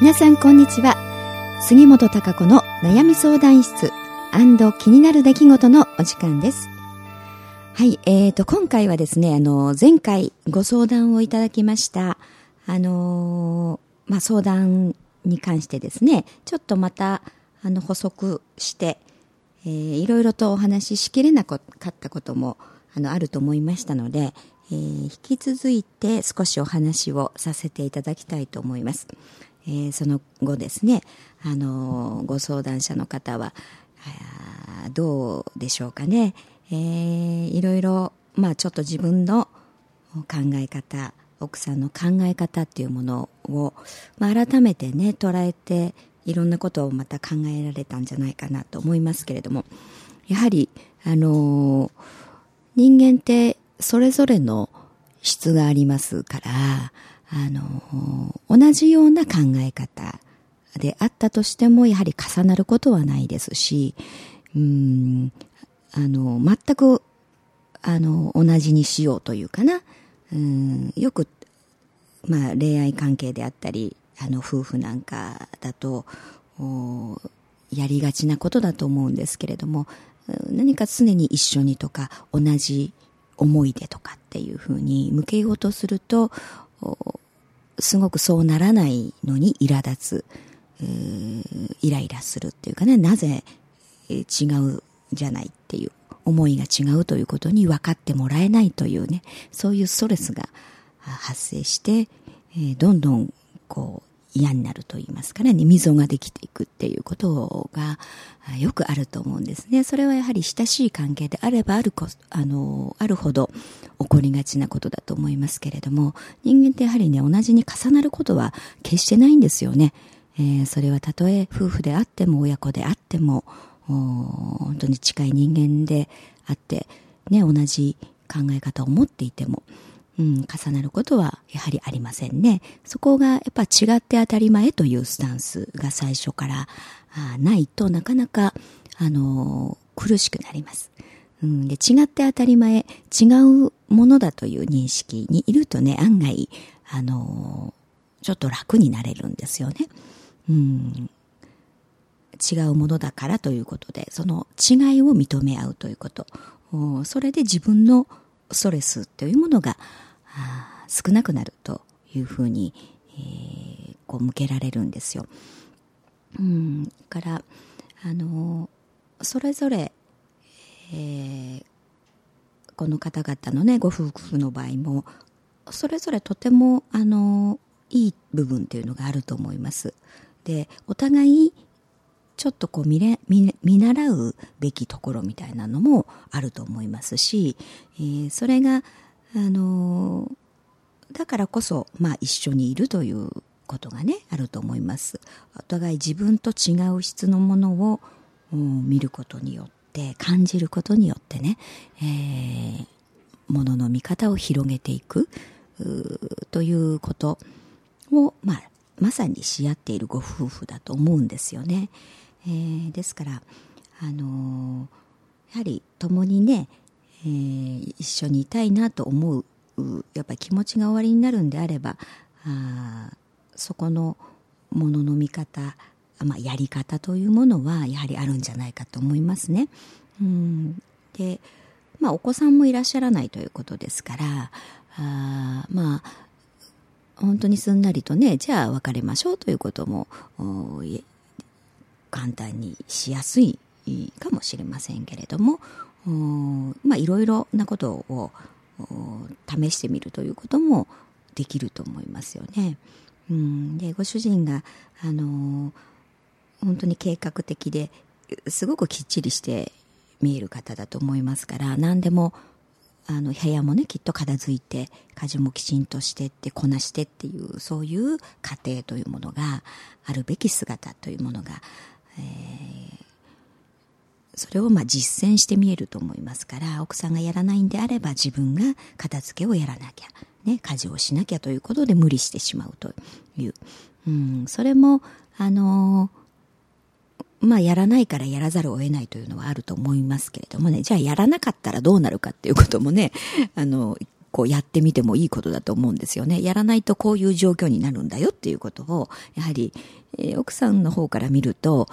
皆さんこんにちは杉本孝子の悩み相談室気になる出来事のお時間ですはいえーと今回はですねあの前回ご相談をいただきましたあの、まあ相談に関してですねちょっとまたあの補足して、えー、いろいろとお話ししきれなかったこともあのあると思いましたので、えー、引き続いて少しお話をさせていただきたいと思います。えー、その後ですね、あのご相談者の方はどうでしょうかね、えー、いろいろ、まあ、ちょっと自分の考え方奥さんの考え方っていうものを、まあ、改めてね捉えていろんなことをまた考えられたんじゃないかなと思いますけれどもやはりあの人間ってそれぞれの質がありますからあの、同じような考え方であったとしても、やはり重なることはないですし、うん、あの、全く、あの、同じにしようというかな、うん、よく、まあ、恋愛関係であったり、あの、夫婦なんかだと、やりがちなことだと思うんですけれども、何か常に一緒にとか、同じ思い出とかっていうふうに向けようとすると、すごくそうならないのに苛立つ、イライラするっていうかね、なぜ違うじゃないっていう、思いが違うということに分かってもらえないというね、そういうストレスが発生して、どんどんこう嫌になると言いますからね、溝ができていくっていうことがよくあると思うんですね。それはやはり親しい関係であればあるこあのあるほど起こりがちなことだと思いますけれども、人間ってやはりね、同じに重なることは決してないんですよね。えー、それはたとえ夫婦であっても親子であっても、本当に近い人間であって、ね、同じ考え方を持っていても、うん、重なることはやはりありませんね。そこがやっぱ違って当たり前というスタンスが最初からないとなかなか、あの苦しくなります。うん、で違って当たり前、違うものだという認識にいるとね、案外、あのちょっと楽になれるんですよね。うん、違うものだからということで、その違いを認め合うということ。それで自分のストレスというものが少なくなるというふうに、えー、こう向けられるんですよ。うん、からあのそれぞれ、えー、この方々のねご夫婦の場合もそれぞれとてもあのいい部分というのがあると思います。でお互いちょっとこう見れ見見習うべきところみたいなのもあると思いますし、えー、それがあのだからこそ、まあ、一緒にいるということがねあると思いますお互い自分と違う質のものを見ることによって感じることによってね、えー、ものの見方を広げていくということを、まあ、まさにし合っているご夫婦だと思うんですよね。えー、ですから、あのー、やはり共にね、えー、一緒にいたいなと思うやっぱり気持ちが終わりになるんであればあそこのものの見方、まあ、やり方というものはやはりあるんじゃないかと思いますね。うんでまあ、お子さんもいらっしゃらないということですからあまあ本当にすんなりとねじゃあ別れましょうということも簡単にしやすいかもしれませんけれどもまあいろいろなことを試してみるということもできると思いますよね。うん、でご主人が、あの本当に計画的ですごくきっちりして見える方だと思いますから何でもあの部屋もねきっと片付いて家事もきちんとしてってこなしてっていうそういう家庭というものがあるべき姿というものが、えー、それをまあ実践して見えると思いますから奥さんがやらないんであれば自分が片付けをやらなきゃ、ね、家事をしなきゃということで無理してしまうという、うん、それもあのまあやらないからやらざるを得ないというのはあると思いますけれどもねじゃあやらなかったらどうなるかっていうこともね あのこうやってみてもいいことだと思うんですよね。やらないとこういう状況になるんだよっていうことを、やはり、えー、奥さんの方から見ると、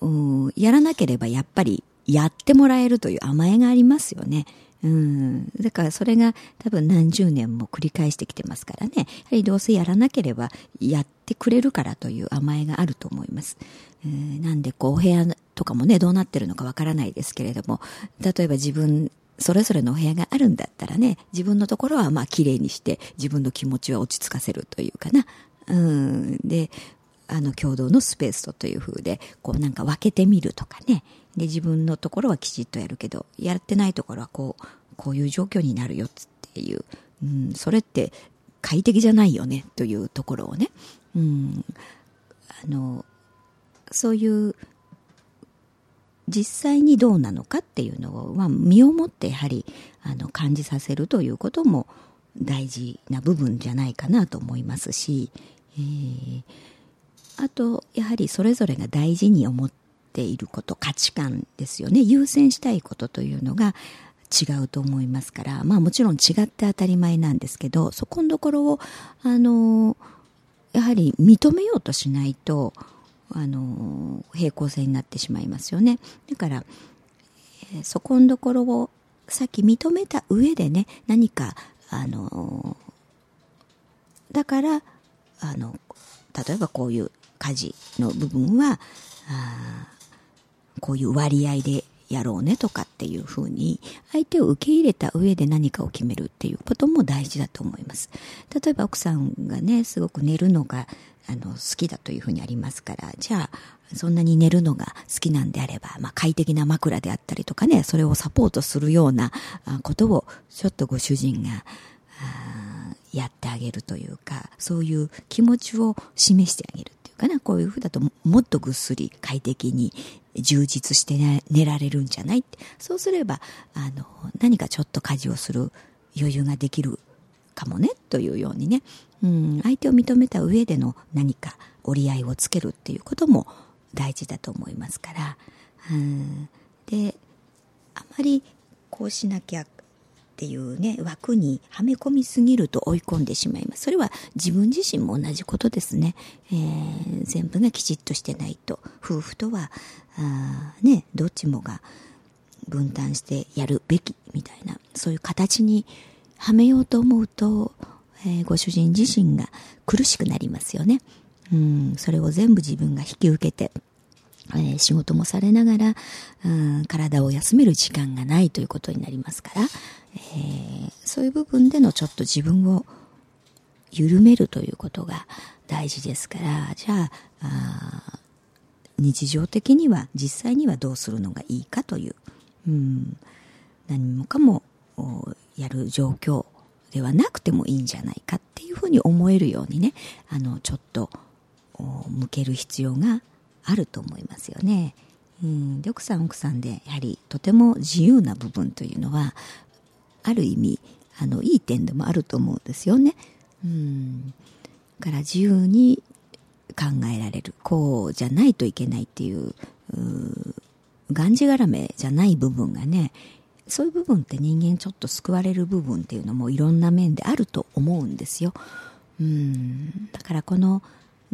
うん、やらなければやっぱりやってもらえるという甘えがありますよね。うん。だからそれが多分何十年も繰り返してきてますからね。やはりどうせやらなければやってくれるからという甘えがあると思います。えー、なんでこうお部屋とかもね、どうなってるのかわからないですけれども、例えば自分それぞれのお部屋があるんだったらね、自分のところはまあ綺麗にして自分の気持ちは落ち着かせるというかな。うん。で、あの共同のスペースとという風で、こうなんか分けてみるとかね。で、自分のところはきちっとやるけど、やってないところはこう、こういう状況になるよっていう、うん、それって快適じゃないよねというところをね、うん、あの、そういう実際にどうなのかっていうのを、まあ、身をもってやはりあの感じさせるということも大事な部分じゃないかなと思いますし、えー、あとやはりそれぞれが大事に思っていること価値観ですよね。優先したいことというのが違うと思いますから。まあもちろん違って当たり前なんですけどそこのところをあのやはり認めようとしないとあの平行線になってしまいますよね。だから、そこのところをさっき認めた上でね何かあのだからあの例えばこういう家事の部分はあこういう割合でやろうねとかっていうふうに相手を受け入れた上で何かを決めるっていうことも大事だと思います。例えば奥さんがね、すごく寝るのがあの好きだというふうにありますから、じゃあそんなに寝るのが好きなんであれば、まあ、快適な枕であったりとかね、それをサポートするようなことをちょっとご主人がやってあげるというか、そういう気持ちを示してあげるっていうかな、こういうふうだともっとぐっすり快適に充実して、ね、寝られるんじゃない？ってそうすれば、あの、何かちょっと家事をする余裕ができるかもね、というようにね、うん、相手を認めた上での何か折り合いをつけるっていうことも大事だと思いますから、うん、で、あまりこうしなきゃっていうね、枠にはめ込みすぎると追い込んでしまいます。それは自分自身も同じことですね。えー、全部がきちっとしてないと、夫婦とは、あね、どっちもが分担してやるべきみたいな、そういう形にはめようと思うと、えー、ご主人自身が苦しくなりますよね。うん、それを全部自分が引き受けて、えー、仕事もされながら、うん、体を休める時間がないということになりますから、えー、そういう部分でのちょっと自分を緩めるということが大事ですから、じゃあ日常的には実際にはどうするのがいいかという、うん、何もかもやる状況ではなくてもいいんじゃないかっていうふうに思えるようにね、あの、ちょっと向ける必要があると思いますよね。うん、で奥さん奥さんでやはりとても自由な部分というのはある意味あのいい点でもあると思うんですよね。うん、から自由に考えられるこうじゃないといけないっていうがんじがらめじゃない部分がねそういう部分って人間ちょっと救われる部分っていうのもいろんな面であると思うんですよ。うんだからこの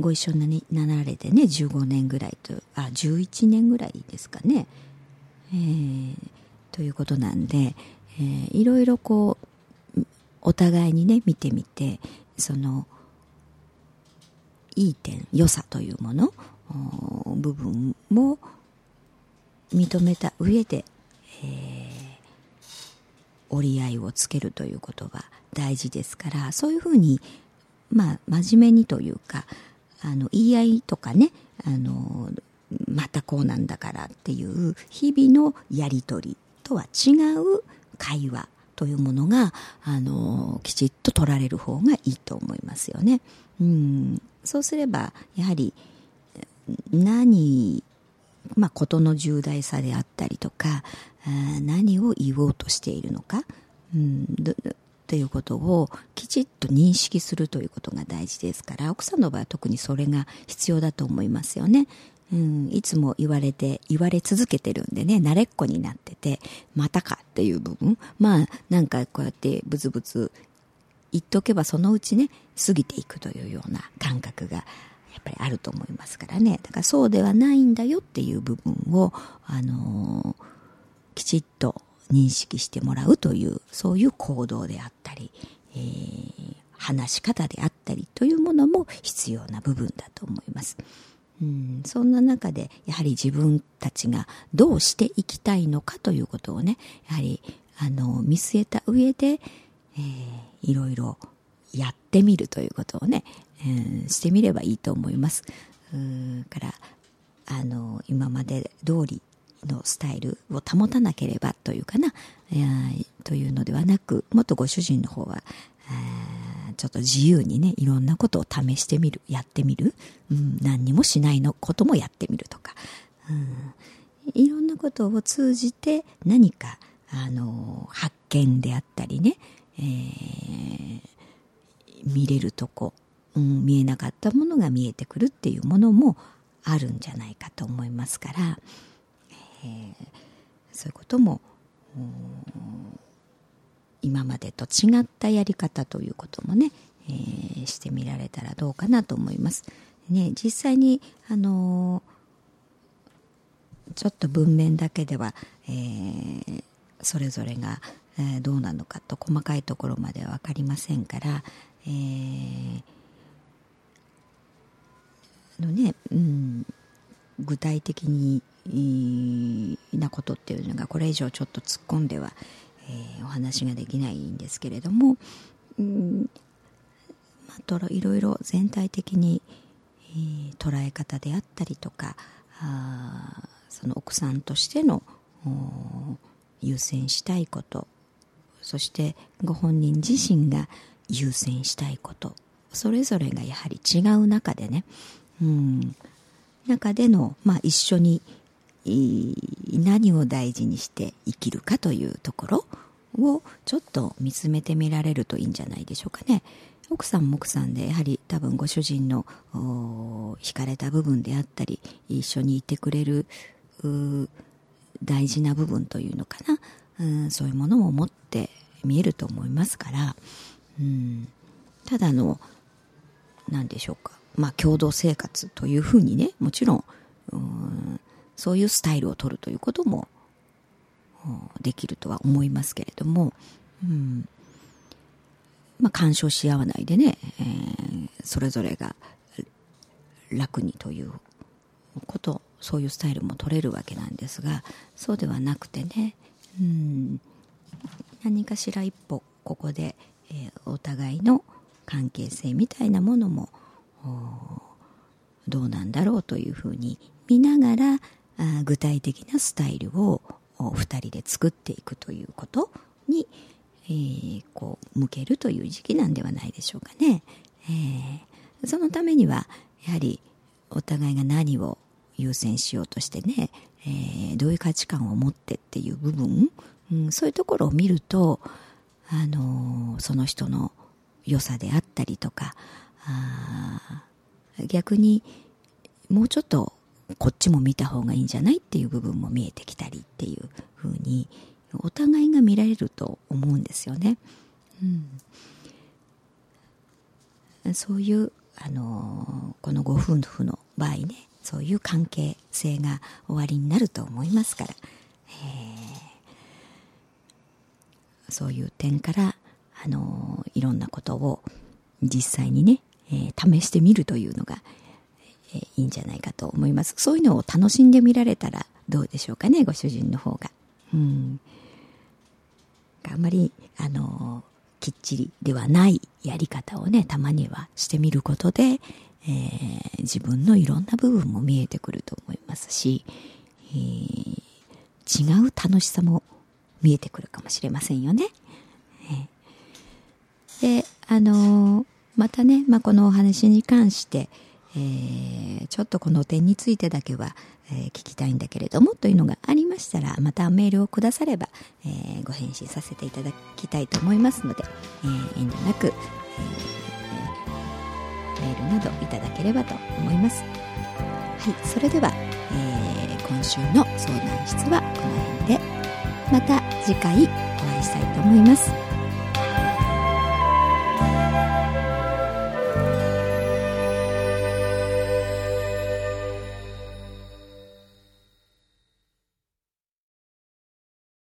ご一緒になられてね15年ぐらいとあ11年ぐらいですかね、えー、ということなんで、えー、いろいろこうお互いにね見てみてそのいい点良さというもの部分も認めた上で、えー、折り合いをつけるということが大事ですからそういうふうにまあ真面目にというかあの言い合いとかねあのまたこうなんだからっていう日々のやり取りとは違う会話というものがあのきちっと取られる方がいいと思いますよね。うんそうすればやはり何まあ、事の重大さであったりとか何を言おうとしているのか、うん、ということをきちっと認識するということが大事ですから奥さんの場合は特にそれが必要だと思いますよね。うん、いつも言われて、言われ続けてるんでね、慣れっこになってて、またかっていう部分。まあ、なんかこうやってブツブツ言っとけばそのうちね過ぎていくというような感覚がやっぱりあると思いますからねだからそうではないんだよっていう部分を、あのー、きちっと認識してもらうというそういう行動であったり、えー、話し方であったりというものも必要な部分だと思います。うん、そんな中でやはり自分たちがどうしていきたいのかということをねやはりあの見据えた上で、えー、いろいろやってみるということをね、えー、してみればいいと思います。うからあの今まで通りのスタイルを保たなければというかな、えー、というのではなくもっとご主人の方は、ちょっと自由にねいろんなことを試してみる。やってみる、うん、何にもしないのこともやってみるとか、うん、いろんなことを通じて何かあの発見であったりね、えー、見れるとこ、うん、見えなかったものが見えてくるっていうものもあるんじゃないかと思いますから、えー、そういうことも今までと違ったやり方ということもね、えー、してみられたらどうかなと思います。ね、実際に、あのー、ちょっと文面だけでは、えー、それぞれが、えー、どうなのかと細かいところまでは分かりませんから、えーのねうん、具体的になことっていうのがこれ以上ちょっと突っ込んでは、えー、お話ができないんですけれども、うんまあ、いろいろ全体的に、えー、捉え方であったりとかあその奥さんとしての優先したいことそしてご本人自身が優先したいことそれぞれがやはり違う中でね、うん、中での、まあ、一緒に何を大事にして生きるかというところをちょっと見つめてみられるといいんじゃないでしょうかね。奥さんも奥さんでやはり多分ご主人の惹かれた部分であったり一緒にいてくれる大事な部分というのかな、うん、そういうものも持って見えると思いますから、うん、ただの何でしょうか。まあ共同生活というふうにねもちろん、うん、そういうスタイルを取るということもできるとは思いますけれども、うん。まあ、干渉し合わないでね、えー、それぞれが楽にということそういうスタイルも取れるわけなんですがそうではなくてね、うん、何かしら一歩ここで、えー、お互いの関係性みたいなものもどうなんだろうというふうに見ながら具体的なスタイルを2人で作っていくということに、えー、こう向けるという時期なんではないでしょうかね。えー、そのためにはやはりお互いが何を優先しようとしてね、えー、どういう価値観を持ってっていう部分、うん、そういうところを見ると、あのー、その人の良さであったりとかあ逆にもうちょっとこっちも見た方がいいんじゃないっていう部分も見えてきたりっていうふうにお互いが見られると思うんですよね。うん、そういうあのこのご夫婦の場合ねそういう関係性が終わりになると思いますから、そういう点からあのいろんなことを実際にね、えー、試してみるというのが、え、いいんじゃないかと思います。そういうのを楽しんでみられたらどうでしょうかねご主人の方が。うん。あんまりあのきっちりではないやり方をねたまにはしてみることで、えー、自分のいろんな部分も見えてくると思いますし、えー、違う楽しさも見えてくるかもしれませんよね。であの、またね、まあ、このお話に関して、えー、ちょっとこの点についてだけは、えー、聞きたいんだけれどもというのがありましたらまたメールをくだされば、えー、ご返信させていただきたいと思いますので、えー、遠慮なく、えメールなどいただければと思います。はいそれでは、え今週の相談室はこの辺で。また次回お会いしたいと思います。